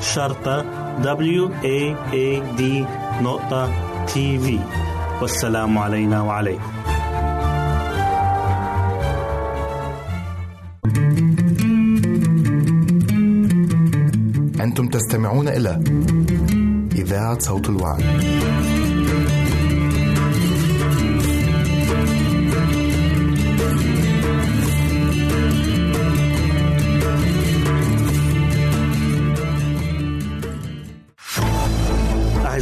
شرطة W A A D نقطة تي في والسلام علينا وعليكم أنتم تستمعون إلى إذاعة صوت الوعي.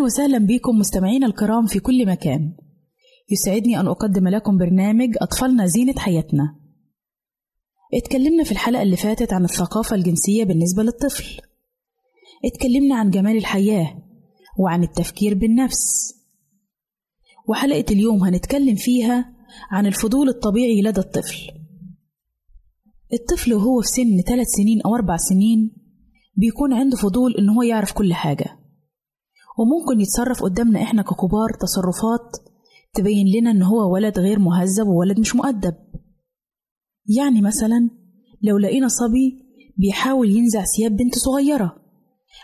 أهلا وسهلا بكم مستمعينا الكرام في كل مكان. يسعدني أن أقدم لكم برنامج أطفالنا زينة حياتنا. اتكلمنا في الحلقة اللي فاتت عن الثقافة الجنسية بالنسبة للطفل. اتكلمنا عن جمال الحياة وعن التفكير بالنفس. وحلقة اليوم هنتكلم فيها عن الفضول الطبيعي لدى الطفل. الطفل وهو في سن ثلاث سنين أو أربع سنين بيكون عنده فضول إن هو يعرف كل حاجة. وممكن يتصرف قدامنا إحنا ككبار تصرفات تبين لنا إن هو ولد غير مهذب وولد مش مؤدب. يعني مثلا لو لقينا صبي بيحاول ينزع ثياب بنت صغيرة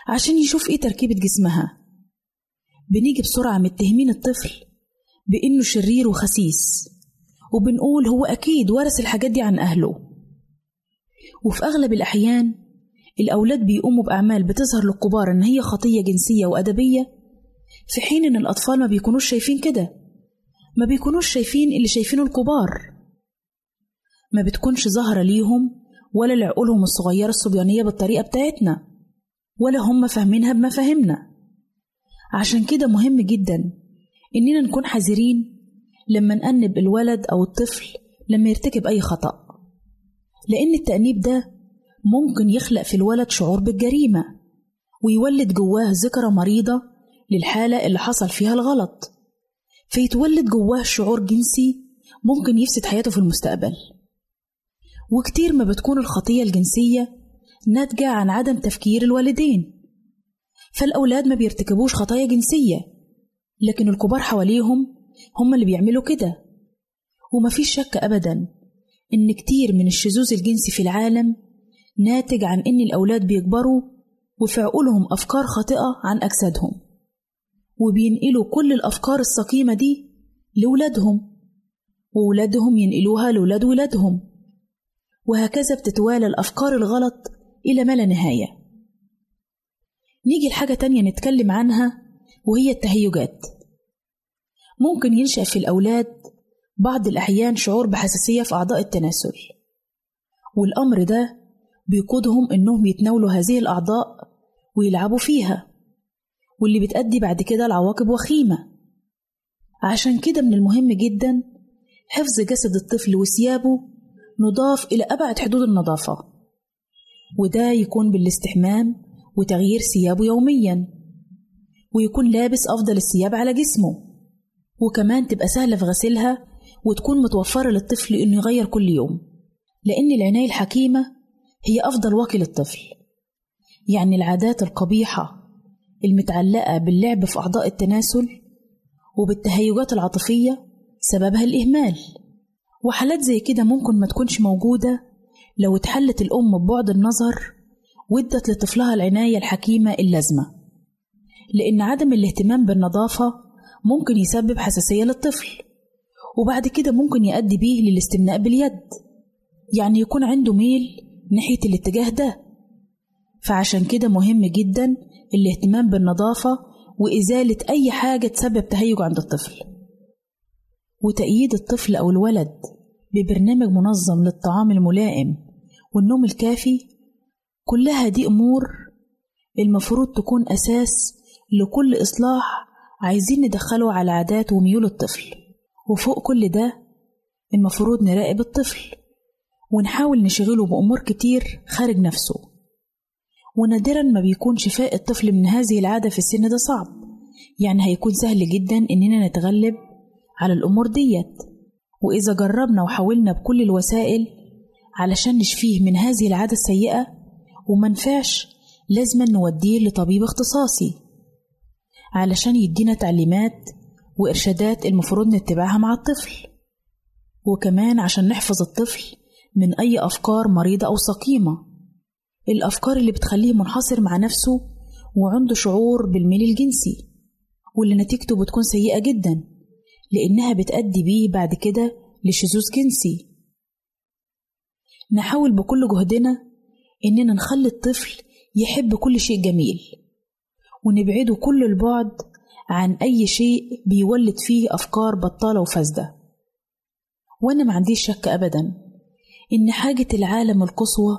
عشان يشوف إيه تركيبة جسمها. بنيجي بسرعة متهمين الطفل بإنه شرير وخسيس وبنقول هو أكيد ورث الحاجات دي عن أهله. وفي أغلب الأحيان الأولاد بيقوموا بأعمال بتظهر للكبار إن هي خطية جنسية وأدبية في حين إن الأطفال ما بيكونوش شايفين كده ما بيكونوش شايفين اللي شايفينه الكبار. ما بتكونش ظاهرة ليهم ولا لعقولهم الصغيرة الصبيانية بالطريقة بتاعتنا ولا هم فاهمينها بمفاهيمنا. عشان كده مهم جدا إننا نكون حذرين لما نأنب الولد أو الطفل لما يرتكب أي خطأ لأن التأنيب ده ممكن يخلق في الولد شعور بالجريمة ويولد جواه ذكرى مريضة للحالة اللي حصل فيها الغلط. فيتولد جواه شعور جنسي ممكن يفسد حياته في المستقبل. وكتير ما بتكون الخطية الجنسية ناتجة عن عدم تفكير الوالدين. فالأولاد ما بيرتكبوش خطايا جنسية لكن الكبار حواليهم هم اللي بيعملوا كده. ومفيش شك أبدا إن كتير من الشذوذ الجنسي في العالم ناتج عن إن الأولاد بيكبروا وفي عقولهم أفكار خاطئة عن أجسادهم وبينقلوا كل الأفكار السقيمة دي لولادهم وولادهم ينقلوها لولاد ولادهم وهكذا بتتوالى الأفكار الغلط إلى ما لا نهاية. نيجي لحاجة تانية نتكلم عنها وهي التهيجات. ممكن ينشأ في الأولاد بعض الأحيان شعور بحساسية في أعضاء التناسل والأمر ده بيقودهم إنهم يتناولوا هذه الأعضاء ويلعبوا فيها. واللي بتأدي بعد كده لعواقب وخيمة. عشان كده من المهم جدا حفظ جسد الطفل وثيابه نضاف إلى أبعد حدود النظافة. وده يكون بالاستحمام وتغيير ثيابه يوميا. ويكون لابس أفضل الثياب على جسمه. وكمان تبقى سهلة في غسيلها وتكون متوفرة للطفل إنه يغير كل يوم. لأن العناية الحكيمة هي أفضل وكي للطفل يعني العادات القبيحة المتعلقة باللعب في أعضاء التناسل وبالتهيجات العاطفية سببها الإهمال. وحالات زي كده ممكن ما تكونش موجودة لو اتحلت الأم ببعد النظر وادت لطفلها العناية الحكيمة اللازمة. لأن عدم الاهتمام بالنظافة ممكن يسبب حساسية للطفل وبعد كده ممكن يؤدي بيه للاستمناء باليد. يعني يكون عنده ميل ناحية الاتجاه ده. فعشان كده مهم جدا الاهتمام بالنظافة وإزالة أي حاجة تسبب تهيج عند الطفل. وتأييد الطفل أو الولد ببرنامج منظم للطعام الملائم والنوم الكافي. كلها دي أمور المفروض تكون أساس لكل إصلاح عايزين ندخله على عادات وميول الطفل. وفوق كل ده المفروض نراقب الطفل. ونحاول نشغله بأمور كتير خارج نفسه. ونادرا ما بيكون شفاء الطفل من هذه العادة في السن ده صعب. يعني هيكون سهل جدا إننا نتغلب على الأمور ديت. وإذا جربنا وحاولنا بكل الوسائل علشان نشفيه من هذه العادة السيئة ومنفعش لازم نوديه لطبيب اختصاصي علشان يدينا تعليمات وإرشادات المفروض نتبعها مع الطفل. وكمان عشان نحفظ الطفل من أي أفكار مريضة أو سقيمة. الأفكار اللي بتخليه منحصر مع نفسه وعنده شعور بالميل الجنسي واللي نتيجته بتكون سيئة جدا لأنها بتأدي بيه بعد كده لشذوذ جنسي. نحاول بكل جهدنا إننا نخلي الطفل يحب كل شيء جميل ونبعده كل البعد عن أي شيء بيولد فيه أفكار بطالة وفاسدة. وأنا ما عنديش شك أبدا إن حاجة العالم القصوى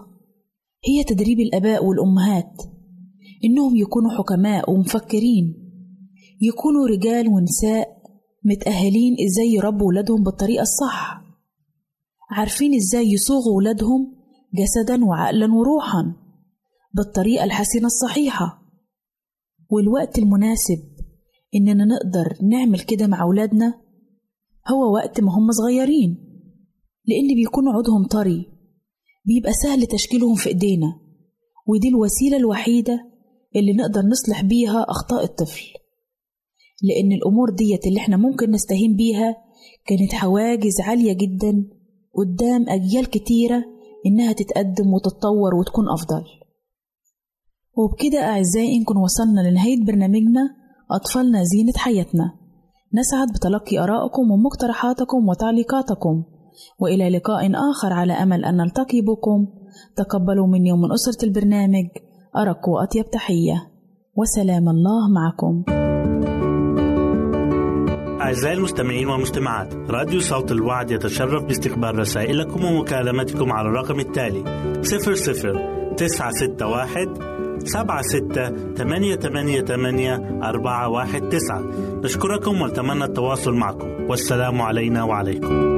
هي تدريب الآباء والأمهات إنهم يكونوا حكماء ومفكرين يكونوا رجال ونساء متأهلين إزاي يربوا ولادهم بالطريقة الصح عارفين إزاي يصوغوا ولادهم جسدا وعقلا وروحا بالطريقة الحسنة الصحيحة. والوقت المناسب إننا نقدر نعمل كده مع أولادنا هو وقت ما هم صغيرين. لأن بيكون عودهم طري. بيبقى سهل تشكيلهم في إيدينا. ودي الوسيلة الوحيدة اللي نقدر نصلح بيها أخطاء الطفل. لأن الأمور ديت اللي إحنا ممكن نستهين بيها كانت حواجز عالية جدا قدام أجيال كتيرة إنها تتقدم وتتطور وتكون أفضل. وبكده أعزائي نكون وصلنا لنهاية برنامجنا أطفالنا زينة حياتنا. نسعد بتلقي آرائكم ومقترحاتكم وتعليقاتكم. وإلى لقاء آخر على أمل أن نلتقي بكم تقبلوا مني ومن أسرة البرنامج أرق وأطيب تحية. وسلام الله معكم. أعزائي المستمعين والمستمعات راديو صوت الوعد يتشرف باستقبال رسائلكم ومكالمتكم على الرقم التالي 00 961 سبعة ستة ثمانية ثمانية ثمانية أربعة واحد تسعة. نشكركم ونتمنى التواصل معكم. والسلام علينا وعليكم.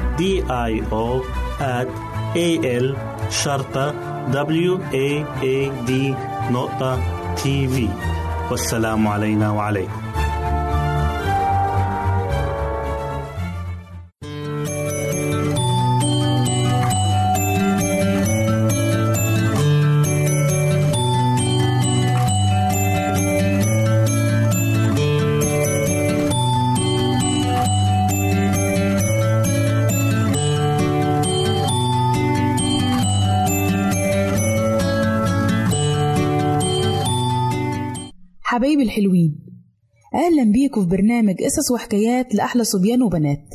D I O at A L شرطة W A A D نقطة تي في والسلام علينا وعليكم. أهلا بيكم في برنامج قصص وحكايات لأحلى صبيان وبنات.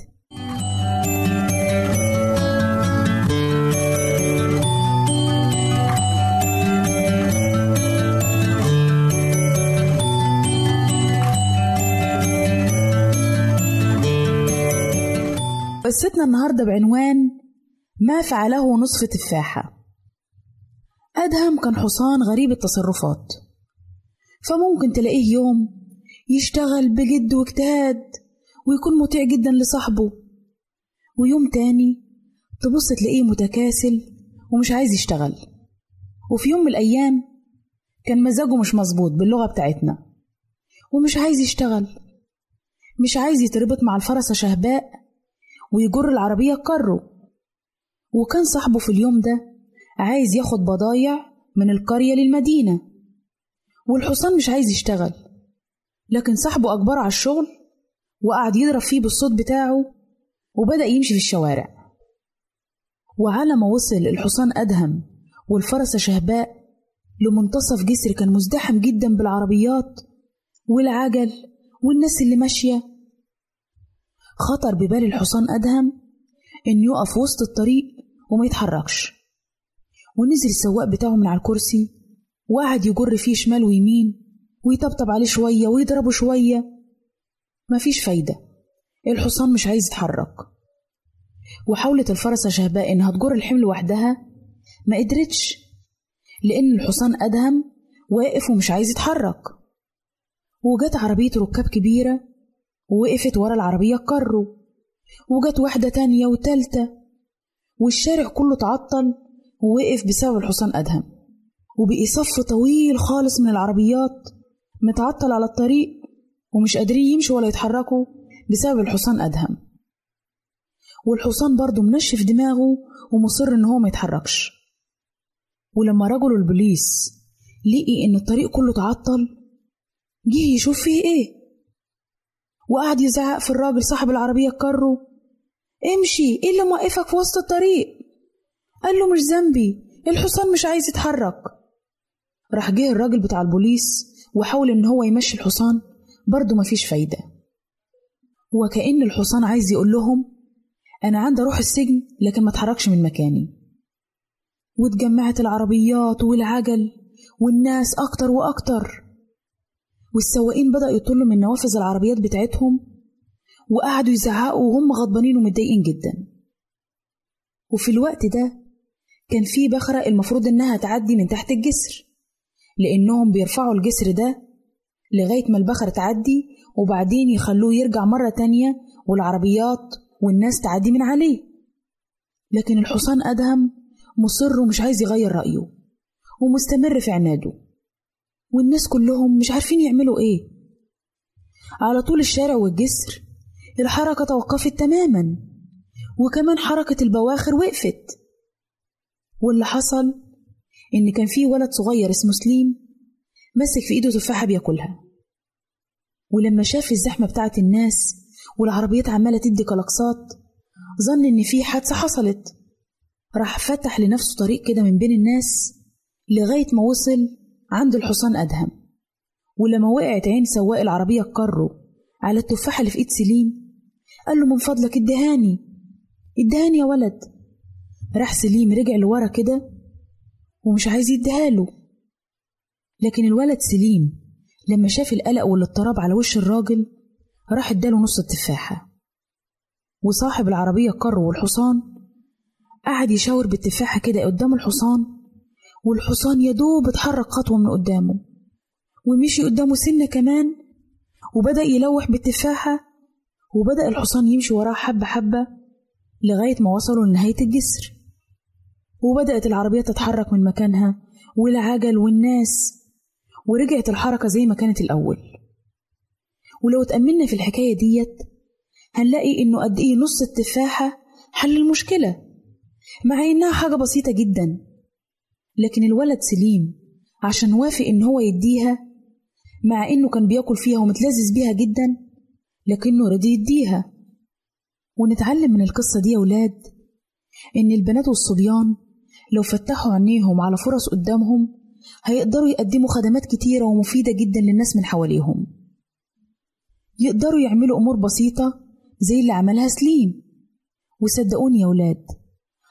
قصتنا النهاردة بعنوان ما فعله نصف تفاحة. أدهم كان حصان غريب التصرفات. فممكن تلاقيه يوم يشتغل بجد واجتهاد ويكون مطيع جدا لصاحبه. ويوم تاني تبص تلاقيه متكاسل ومش عايز يشتغل. وفي يوم من الأيام كان مزاجه مش مظبوط باللغة بتاعتنا ومش عايز يشتغل. مش عايز يتربط مع الفرسة شهباء ويجر العربية كره وكان صاحبه في اليوم ده عايز ياخد بضايع من القرية للمدينة. والحصان مش عايز يشتغل. لكن صاحبه أجبره على الشغل وقعد يضرب فيه بالصوت بتاعه وبدأ يمشي في الشوارع. وعلى ما وصل الحصان أدهم والفرسة شهباء لمنتصف جسر كان مزدحم جدا بالعربيات والعجل والناس اللي ماشية. خطر ببال الحصان أدهم إنه يقف وسط الطريق وما يتحركش. ونزل السواق بتاعه من على الكرسي وقعد يجر فيه شمال ويمين ويطبطب عليه شوية ويضربه شوية. مفيش فايدة. الحصان مش عايز يتحرك. وحاولت الفرسة شهباء إنها تجر الحمل وحدها ما قدرتش لأن الحصان أدهم واقف ومش عايز يتحرك. وجت عربية ركاب كبيرة ووقفت ورا العربية كرو وجت واحدة تانية وتالتة والشارع كله تعطل ووقف بسبب الحصان أدهم. وبقي صف طويل خالص من العربيات. متعطل على الطريق ومش قادرين يمشوا ولا يتحركوا بسبب الحصان أدهم. والحصان برضه منشف دماغه ومصر إن هو ما يتحركش. ولما رجل البوليس لقي إن الطريق كله تعطل جه يشوف فيه إيه؟ وقعد يزعق في الراجل صاحب العربية كره امشي إيه اللي موقفك في وسط الطريق؟ قال له مش ذنبي الحصان مش عايز يتحرك. راح جه الراجل بتاع البوليس وحاول إن هو يمشي الحصان برضه مفيش فايدة. وكأن الحصان عايز يقول لهم أنا عندي أروح السجن لكن ما اتحركش من مكاني. واتجمعت العربيات والعجل والناس أكتر وأكتر. والسواقين بدأوا يطلوا من نوافذ العربيات بتاعتهم وقعدوا يزعقوا وهم غضبانين ومتضايقين جدا. وفي الوقت ده كان في بخرة المفروض إنها تعدي من تحت الجسر. لأنهم بيرفعوا الجسر ده لغاية ما البخرة تعدي وبعدين يخلوه يرجع مرة تانية والعربيات والناس تعدي من عليه. لكن الحصان أدهم مصر ومش عايز يغير رأيه ومستمر في عناده والناس كلهم مش عارفين يعملوا إيه. على طول الشارع والجسر الحركة توقفت تماما وكمان حركة البواخر وقفت. واللي حصل إن كان في ولد صغير اسمه سليم ماسك في إيده تفاحة بياكلها. ولما شاف الزحمة بتاعت الناس والعربيات عمالة تدي كلاكسات ظن إن في حادثة حصلت. راح فتح لنفسه طريق كده من بين الناس لغاية ما وصل عند الحصان أدهم. ولما وقعت عين سواق العربية كره على التفاحة اللي في إيد سليم قال له من فضلك ادهاني ادهاني يا ولد. راح سليم رجع لورا كده ومش عايز يديها له. لكن الولد سليم لما شاف القلق والاضطراب على وش الراجل راح اداله نص التفاحة. وصاحب العربية الكر والحصان قعد يشاور بالتفاحة كده قدام الحصان والحصان يدوب اتحرك خطوة من قدامه ومشي قدامه سنة كمان وبدأ يلوح بالتفاحة وبدأ الحصان يمشي وراه حبة حبة لغاية ما وصلوا لنهاية الجسر. وبدأت العربية تتحرك من مكانها والعجل والناس ورجعت الحركة زي ما كانت الأول. ولو اتأملنا في الحكاية ديت هنلاقي إنه قد إيه نص التفاحة حل المشكلة مع إنها حاجة بسيطة جدا. لكن الولد سليم عشان وافق إن هو يديها مع إنه كان بياكل فيها ومتلذذ بيها جدا لكنه رضي يديها. ونتعلم من القصة دي يا ولاد إن البنات والصبيان لو فتحوا عينيهم على فرص قدامهم هيقدروا يقدموا خدمات كتيرة ومفيدة جدا للناس من حواليهم. يقدروا يعملوا أمور بسيطة زي اللي عملها سليم. وصدقوني يا ولاد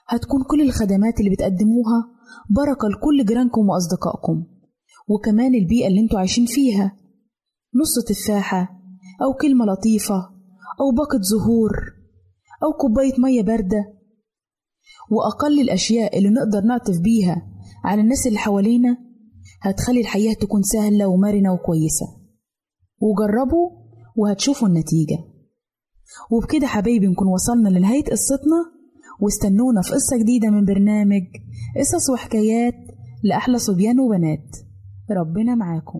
هتكون كل الخدمات اللي بتقدموها بركة لكل جيرانكم وأصدقائكم وكمان البيئة اللي أنتوا عايشين فيها. نص تفاحة أو كلمة لطيفة أو باقة زهور أو كوباية مية باردة وأقل الأشياء اللي نقدر نعطف بيها على الناس اللي حوالينا هتخلي الحياة تكون سهلة ومرنة وكويسة. وجربوا وهتشوفوا النتيجة. وبكده حبايبي نكون وصلنا لنهاية قصتنا. واستنونا في قصة جديدة من برنامج قصص وحكايات لأحلى صبيان وبنات. ربنا معاكم.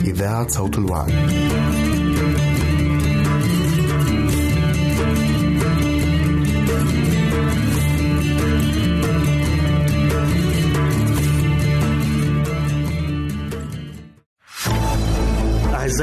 إذاعة صوت الوعد.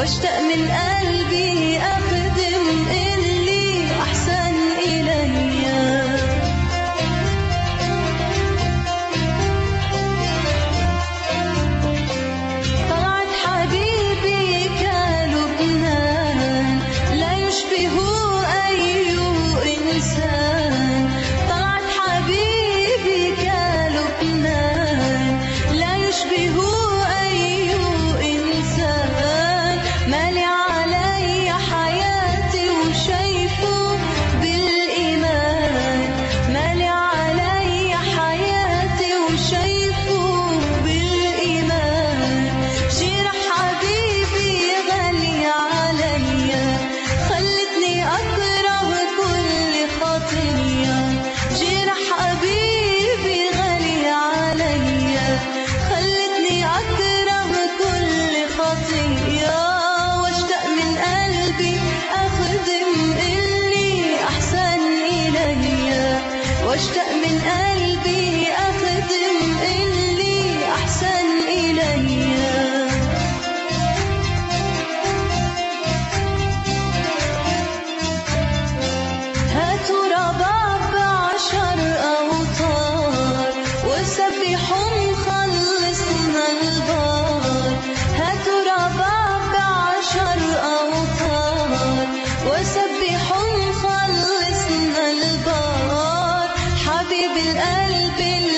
واشتاق من القلب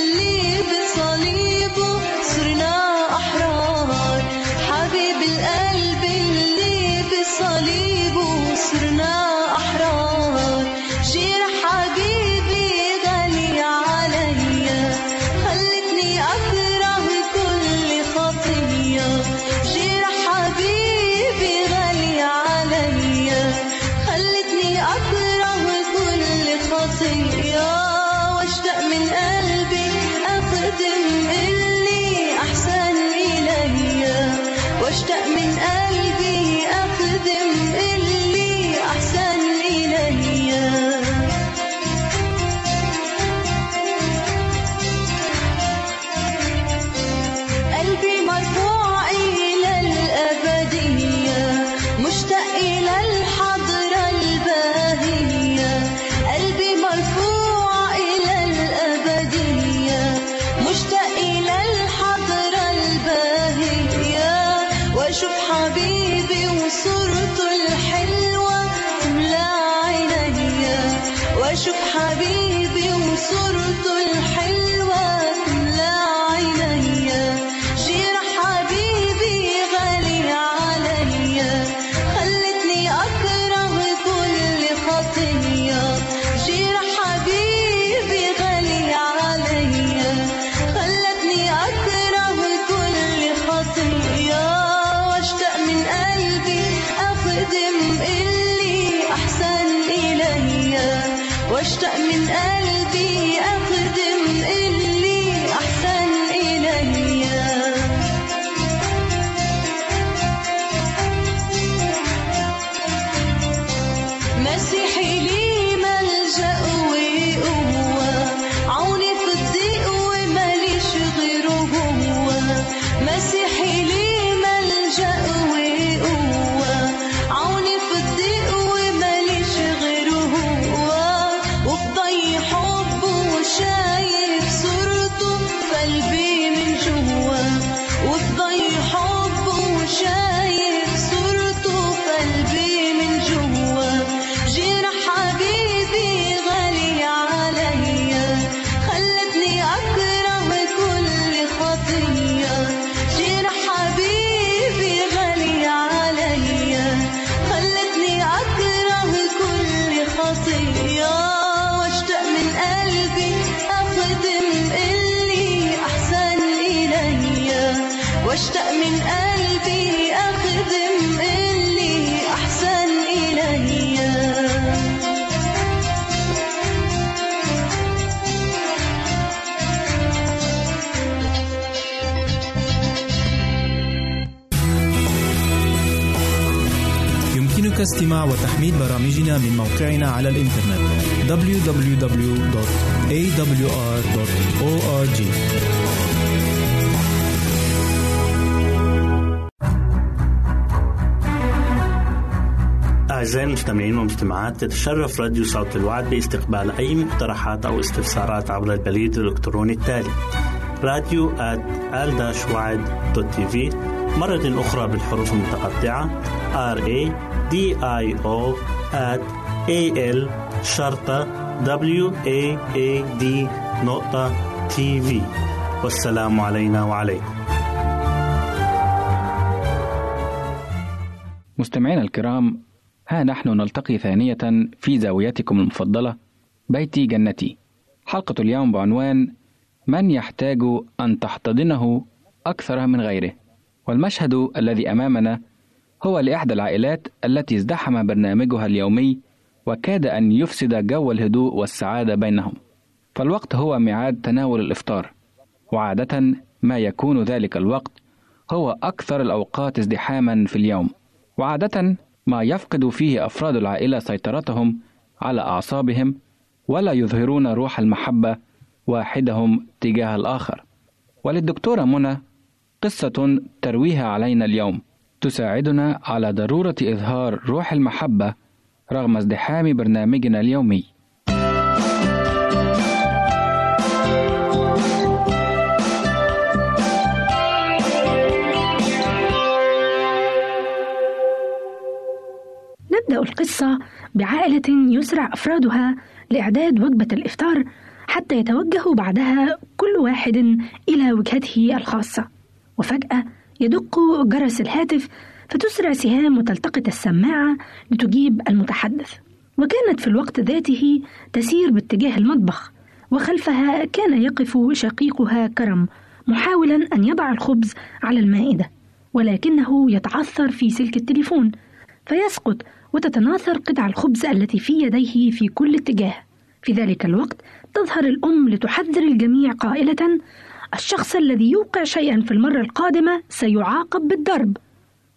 برامجنا من موقعنا على الإنترنت www.awr.org أعزائي المستمعين والمستمعات تتشرف راديو صوت الوعد باستقبال أي مقترحات أو استفسارات عبر البريد الإلكتروني التالي راديو في مرة أخرى بالحروف المتقطعة R A D I O at A L شرطة W A A D نقطة تي في والسلام علينا وعليكم. مستمعينا الكرام ها نحن نلتقي ثانية في زاويتكم المفضلة بيتي جنتي. حلقة اليوم بعنوان من يحتاج أن تحتضنه أكثر من غيره؟ والمشهد الذي أمامنا هو لإحدى العائلات التي ازدحم برنامجها اليومي وكاد أن يفسد جو الهدوء والسعادة بينهم. فالوقت هو ميعاد تناول الإفطار. وعادة ما يكون ذلك الوقت هو أكثر الأوقات ازدحاما في اليوم. وعادة ما يفقد فيه أفراد العائلة سيطرتهم على أعصابهم ولا يظهرون روح المحبة واحدهم تجاه الآخر. وللدكتورة منى قصة ترويها علينا اليوم. تساعدنا على ضرورة إظهار روح المحبة رغم ازدحام برنامجنا اليومي. نبدأ القصة بعائلة يسرع أفرادها لإعداد وجبة الإفطار حتى يتوجه بعدها كل واحد إلى وجهته الخاصة. وفجأة يدق جرس الهاتف فتسرع سهام وتلتقط السماعة لتجيب المتحدث. وكانت في الوقت ذاته تسير باتجاه المطبخ وخلفها كان يقف شقيقها كرم محاولا أن يضع الخبز على المائدة ولكنه يتعثر في سلك التليفون فيسقط وتتناثر قطع الخبز التي في يديه في كل اتجاه. في ذلك الوقت تظهر الأم لتحذر الجميع قائلة الشخص الذي يوقع شيئا في المرة القادمة سيعاقب بالضرب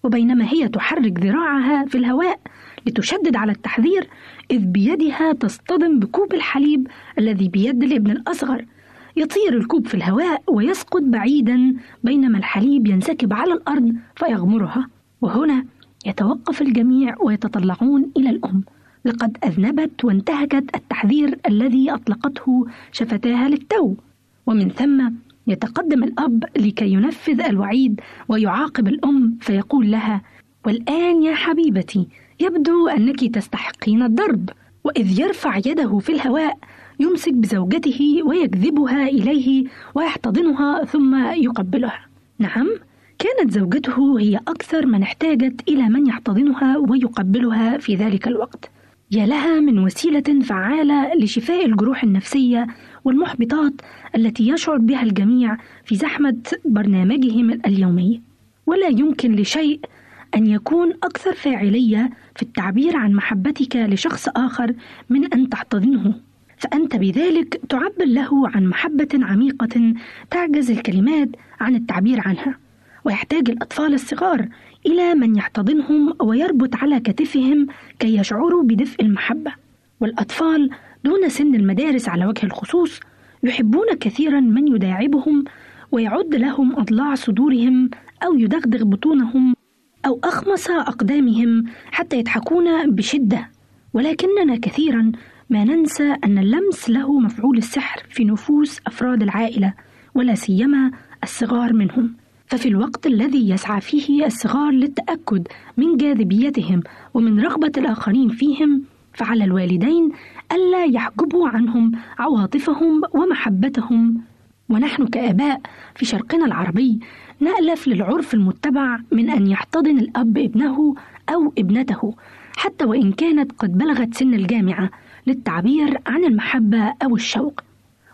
وبينما هي تحرك ذراعها في الهواء لتشدد على التحذير إذ بيدها تصطدم بكوب الحليب الذي بيد الابن الأصغر. يطير الكوب في الهواء ويسقط بعيدا بينما الحليب ينسكب على الأرض فيغمرها. وهنا يتوقف الجميع ويتطلعون إلى الأم. لقد أذنبت وانتهكت التحذير الذي أطلقته شفتاها للتو. ومن ثم يتقدم الأب لكي ينفذ الوعيد ويعاقب الأم فيقول لها والآن يا حبيبتي يبدو أنك تستحقين الضرب وإذ يرفع يده في الهواء يمسك بزوجته ويجذبها إليه ويحتضنها ثم يقبلها. نعم كانت زوجته هي أكثر من احتاجت إلى من يحتضنها ويقبلها في ذلك الوقت. يا لها من وسيلة فعالة لشفاء الجروح النفسية والمحبطات التي يشعر بها الجميع في زحمة برنامجهم اليومي. ولا يمكن لشيء أن يكون أكثر فاعلية في التعبير عن محبتك لشخص آخر من أن تحتضنه. فأنت بذلك تعبر له عن محبة عميقة تعجز الكلمات عن التعبير عنها. ويحتاج الأطفال الصغار إلى من يحتضنهم ويربط على كتفهم كي يشعروا بدفء المحبة. والأطفال دون سن المدارس على وجه الخصوص يحبون كثيرا من يداعبهم ويعد لهم أضلاع صدورهم أو يدغدغ بطونهم أو أخمص أقدامهم حتى يضحكون بشدة. ولكننا كثيرا ما ننسى أن اللمس له مفعول السحر في نفوس أفراد العائلة ولا سيما الصغار منهم. ففي الوقت الذي يسعى فيه الصغار للتأكد من جاذبيتهم ومن رغبة الآخرين فيهم فعلى الوالدين ألا يحجبوا عنهم عواطفهم ومحبتهم. ونحن كآباء في شرقنا العربي نألف للعرف المتبع من أن يحتضن الأب ابنه أو ابنته حتى وإن كانت قد بلغت سن الجامعة للتعبير عن المحبة أو الشوق.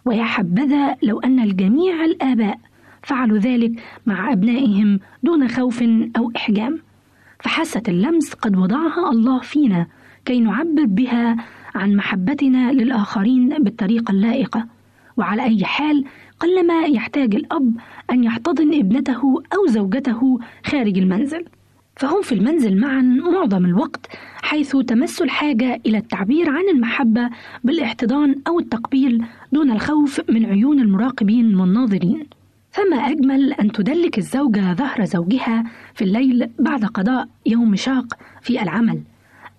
ويا حبذا لو أن الجميع الآباء فعلوا ذلك مع أبنائهم دون خوف أو إحجام. فحاسة اللمس قد وضعها الله فينا كي نعبر بها عن محبتنا للآخرين بالطريقة اللائقة. وعلى أي حال قلما يحتاج الأب أن يحتضن ابنته أو زوجته خارج المنزل. فهم في المنزل معا معظم الوقت حيث تمس الحاجة إلى التعبير عن المحبة بالاحتضان أو التقبيل دون الخوف من عيون المراقبين والناظرين. فما أجمل أن تدلك الزوجة ظهر زوجها في الليل بعد قضاء يوم شاق في العمل.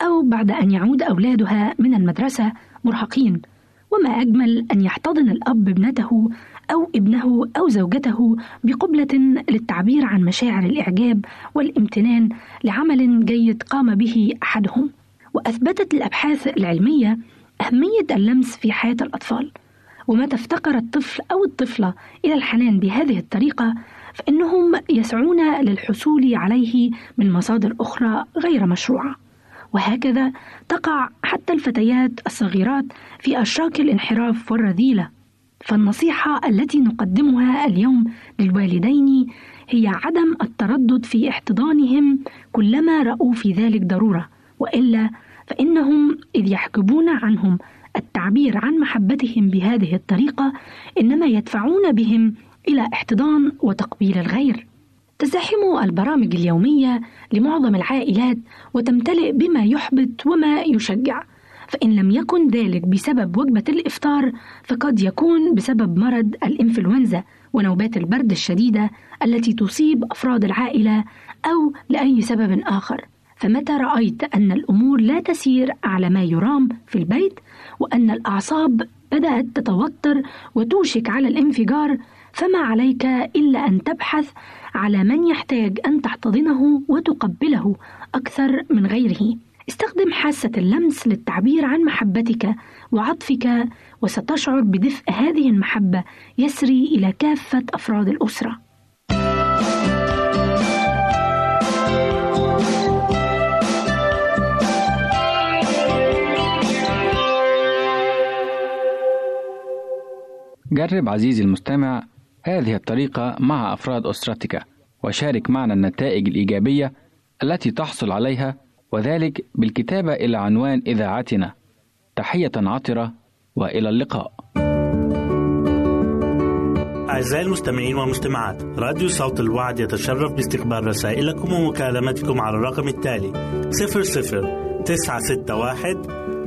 أو بعد أن يعود أولادها من المدرسة مرهقين. وما أجمل أن يحتضن الأب ابنته أو ابنه أو زوجته بقبلة للتعبير عن مشاعر الإعجاب والامتنان لعمل جيد قام به أحدهم. وأثبتت الأبحاث العلمية أهمية اللمس في حياة الأطفال. ومتى افتقر الطفل أو الطفلة إلى الحنان بهذه الطريقة فإنهم يسعون للحصول عليه من مصادر أخرى غير مشروعة. وهكذا تقع حتى الفتيات الصغيرات في أشراك الانحراف والرذيلة. فالنصيحة التي نقدمها اليوم للوالدين هي عدم التردد في احتضانهم كلما رأوا في ذلك ضرورة وإلا فإنهم إذ يحجبون عنهم التعبير عن محبتهم بهذه الطريقة إنما يدفعون بهم إلى احتضان وتقبيل الغير. تزدحم البرامج اليومية لمعظم العائلات وتمتلئ بما يحبط وما يشجع. فإن لم يكن ذلك بسبب وجبة الإفطار فقد يكون بسبب مرض الإنفلونزا ونوبات البرد الشديدة التي تصيب أفراد العائلة أو لأي سبب آخر. فمتى رأيت أن الأمور لا تسير على ما يرام في البيت وأن الأعصاب بدأت تتوتر وتوشك على الانفجار فما عليك إلا أن تبحث على من يحتاج أن تحتضنه وتقبله أكثر من غيره استخدم حاسة اللمس للتعبير عن محبتك وعطفك وستشعر بدفء هذه المحبة يسري إلى كافة أفراد الأسرة. جرب عزيزي المستمع هذه الطريقة مع أفراد أسرتك وشارك معنا النتائج الإيجابية التي تحصل عليها وذلك بالكتابة إلى عنوان إذاعتنا. تحية عطرة وإلى اللقاء. أعزائي المستمعين والمستمعات راديو صوت الوعد يتشرف باستقبال رسائلكم ومكالمتكم على الرقم التالي 00 961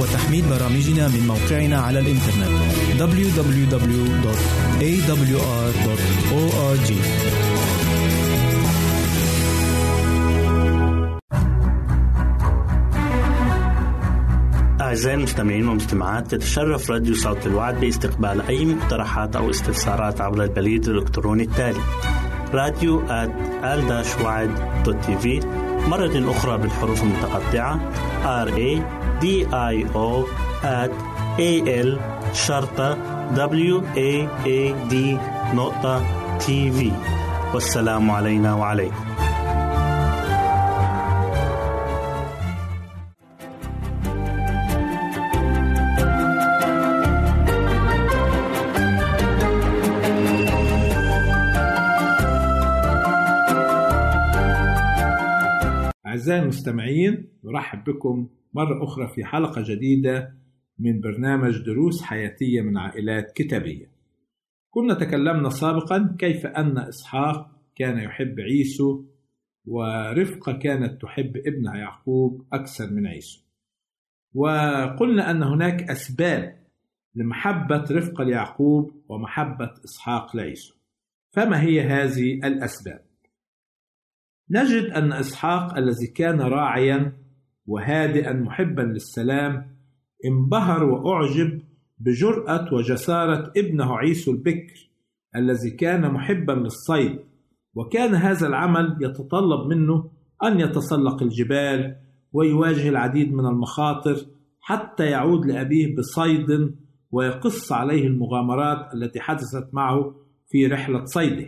وتحميل برامجنا من موقعنا على الإنترنت www.awr.org أعزائي المستمعين والمستمعات تتشرف راديو صوت الوعد باستقبال أي مقترحات أو استفسارات عبر البريد الإلكتروني التالي راديو في مرة أخرى بالحروف المتقطعة R A D I O at A L شرطة W A A D نقطة تي في والسلام علينا وعليكم. أعزائي المستمعين نرحب بكم مرة أخرى في حلقة جديدة من برنامج دروس حياتية من عائلات كتابية. كنا تكلمنا سابقا كيف أن إسحاق كان يحب عيسو ورفقة كانت تحب ابنها يعقوب أكثر من عيسو. وقلنا أن هناك أسباب لمحبة رفقة ليعقوب ومحبة إسحاق لعيسو. فما هي هذه الأسباب؟ نجد أن إسحاق الذي كان راعيا وهادئا محبا للسلام انبهر وأعجب بجرأة وجسارة ابنه عيسو البكر الذي كان محبا للصيد. وكان هذا العمل يتطلب منه أن يتسلق الجبال ويواجه العديد من المخاطر حتى يعود لأبيه بصيد ويقص عليه المغامرات التي حدثت معه في رحلة صيده.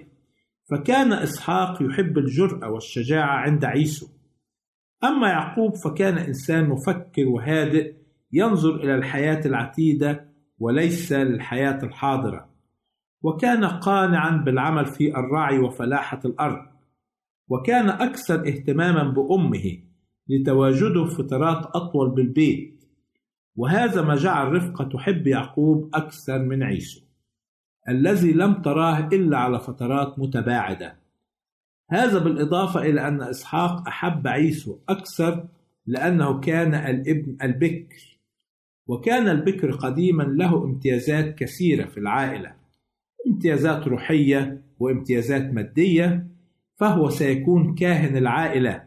فكان إسحاق يحب الجرأة والشجاعة عند عيسو. أما يعقوب فكان إنسان مفكر وهادئ ينظر إلى الحياة العتيدة وليس للحياة الحاضرة وكان قانعا بالعمل في الرعي وفلاحة الأرض وكان أكثر اهتماما بأمه لتواجده فترات أطول بالبيت وهذا ما جعل رفقة تحب يعقوب أكثر من عيسو الذي لم تراه إلا على فترات متباعدة. هذا بالإضافة إلى أن إسحاق أحب عيسو أكثر لأنه كان الإبن البكر وكان البكر قديما له امتيازات كثيرة في العائلة امتيازات روحية وامتيازات مادية فهو سيكون كاهن العائلة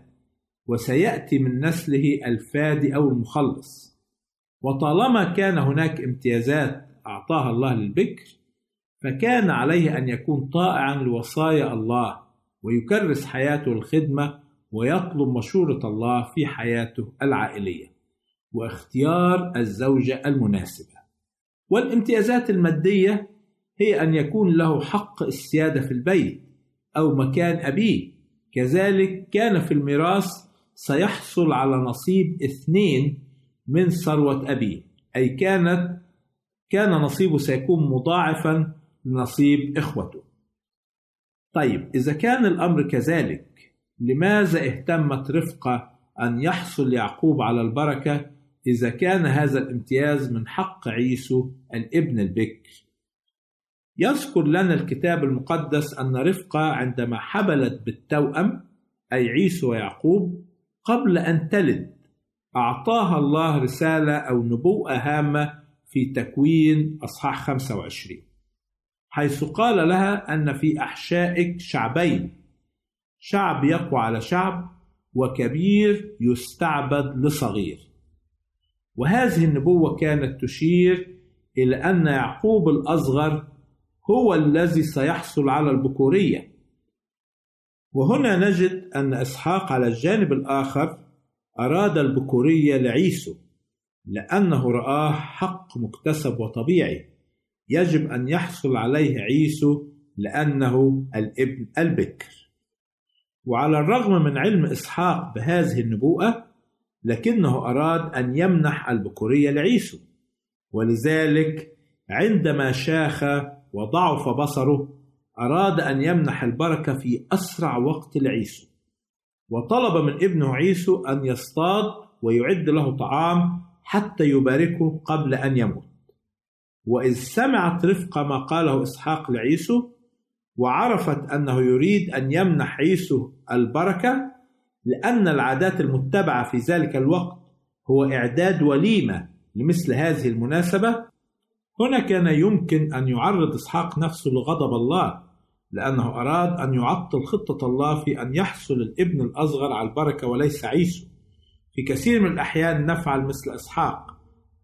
وسيأتي من نسله الفادي أو المخلص. وطالما كان هناك امتيازات أعطاها الله للبكر فكان عليه أن يكون طائعا لوصايا الله. ويكرس حياته الخدمة ويطلب مشورة الله في حياته العائلية واختيار الزوجة المناسبة. والامتيازات المادية هي أن يكون له حق السيادة في البيت أو مكان أبيه. كذلك كان في الميراث سيحصل على نصيب اثنين من ثروة أبيه. أي كانت كان نصيبه سيكون مضاعفا لنصيب إخوته. طيب إذا كان الأمر كذلك لماذا اهتمت رفقة أن يحصل يعقوب على البركة إذا كان هذا الامتياز من حق عيسو الابن البكر؟ يذكر لنا الكتاب المقدس أن رفقة عندما حبلت بالتوأم أي عيسو ويعقوب قبل أن تلد أعطاها الله رسالة أو نبوءة هامة في تكوين أصحاح 25 حيث قال لها أن في أحشائك شعبين. شعب يقوى على شعب وكبير يستعبد لصغير. وهذه النبوة كانت تشير إلى أن يعقوب الأصغر هو الذي سيحصل على البكورية. وهنا نجد أن إسحاق على الجانب الآخر أراد البكورية لعيسو لأنه رآه حق مكتسب وطبيعي. يجب أن يحصل عليه عيسو لأنه الابن البكر. وعلى الرغم من علم إسحاق بهذه النبوءة لكنه أراد أن يمنح البكورية لعيسو. ولذلك عندما شاخ وضعف بصره أراد أن يمنح البركة في أسرع وقت لعيسو. وطلب من ابنه عيسو أن يصطاد ويعد له طعام حتى يباركه قبل أن يموت. وإذ سمعت رفقة ما قاله إسحاق لعيسو وعرفت أنه يريد أن يمنح عيسو البركة لأن العادات المتبعة في ذلك الوقت هو إعداد وليمة لمثل هذه المناسبة. هنا كان يمكن أن يعرض إسحاق نفسه لغضب الله لأنه أراد أن يعطل خطة الله في أن يحصل الابن الأصغر على البركة وليس عيسو. في كثير من الأحيان نفعل مثل إسحاق.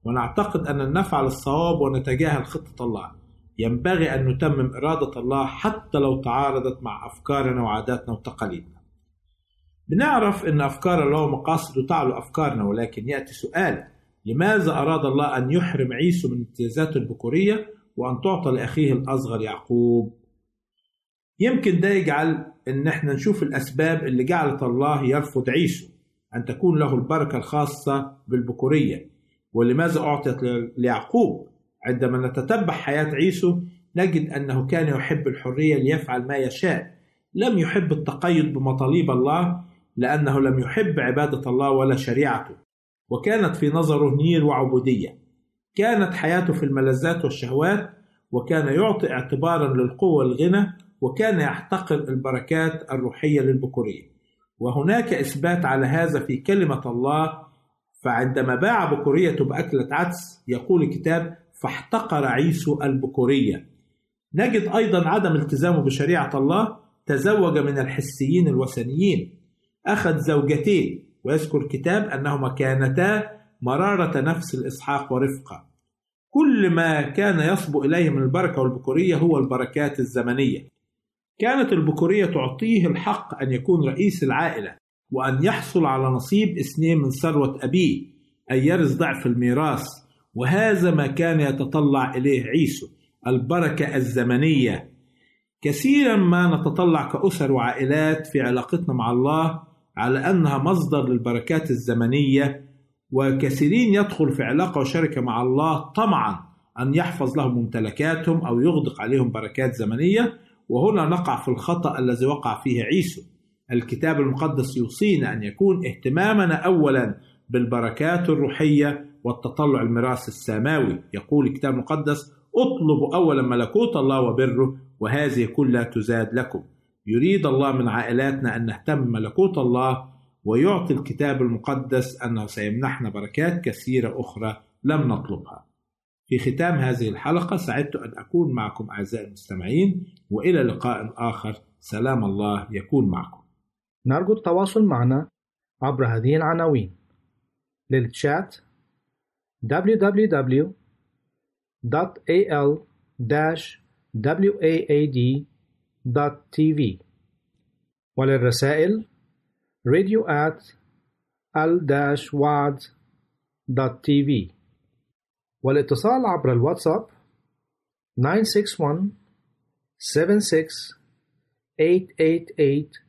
ونعتقد أن نفعل الصواب ونتجاهل خطة الله. ينبغي أن نتمم إرادة الله حتى لو تعارضت مع أفكارنا وعاداتنا وتقاليدنا. بنعرف أن أفكار الله مقاصد تعلو أفكارنا ولكن يأتي سؤال لماذا أراد الله أن يحرم عيسو من امتيازاته البكورية وأن تعطى لأخيه الأصغر يعقوب؟ يمكن ده يجعل إن إحنا نشوف الأسباب اللي جعلت الله يرفض عيسو أن تكون له البركة الخاصة بالبكورية. ولماذا أعطيت ليعقوب؟ عندما نتتبع حياة عيسو نجد أنه كان يحب الحرية ليفعل ما يشاء. لم يحب التقيد بمطالب الله لأنه لم يحب عبادة الله ولا شريعته. وكانت في نظره نير وعبودية. كانت حياته في الملذات والشهوات وكان يعطي اعتبارا للقوة والغنى وكان يحتقر البركات الروحية للبكورية. وهناك إثبات على هذا في كلمة الله فعندما باع بكوريته بأكلة عدس يقول الكتاب فاحتقر عيسو البكورية. نجد أيضا عدم التزامه بشريعة الله تزوج من الحسيين الوثنيين. أخذ زوجتين ويذكر الكتاب أنهما كانتا مرارة نفس الإسحاق ورفقة. كل ما كان يصبو إليه من البركة والبكورية هو البركات الزمنية. كانت البكورية تعطيه الحق أن يكون رئيس العائلة. وأن يحصل على نصيب اثنين من ثروة أبيه أي يرث ضعف الميراث. وهذا ما كان يتطلع إليه عيسو البركة الزمنية. كثيرا ما نتطلع كأسر وعائلات في علاقتنا مع الله على أنها مصدر للبركات الزمنية. وكثيرين يدخل في علاقة وشركة مع الله طمعا أن يحفظ لهم ممتلكاتهم أو يغدق عليهم بركات زمنية. وهنا نقع في الخطأ الذي وقع فيه عيسو. الكتاب المقدس يوصينا أن يكون اهتمامنا أولا بالبركات الروحية والتطلع الميراث السماوي. يقول الكتاب المقدس اطلبوا أولا ملكوت الله وبره وهذه كلها تزاد لكم. يريد الله من عائلاتنا أن نهتم ملكوت الله ويعطي الكتاب المقدس أنه سيمنحنا بركات كثيرة أخرى لم نطلبها. في ختام هذه الحلقة سعدت أن أكون معكم أعزائي المستمعين وإلى لقاء آخر. سلام الله يكون معكم. نرجو التواصل معنا عبر هذه العناوين. للتشات www.al-waad.tv وللرسائل radio at al-waad.tv والاتصال عبر الواتساب 961 76 888